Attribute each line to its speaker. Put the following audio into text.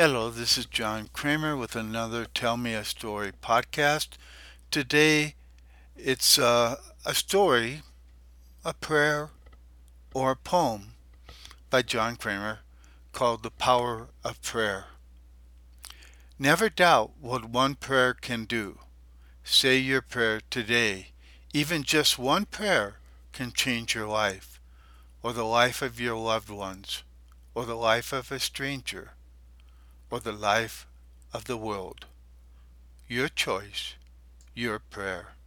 Speaker 1: Hello, this is John Kramer with another Tell Me a Story podcast. Today it's uh, a story, a prayer, or a poem by John Kramer called The Power of Prayer. Never doubt what one prayer can do. Say your prayer today. Even just one prayer can change your life, or the life of your loved ones, or the life of a stranger or the life of the world. Your choice, your prayer.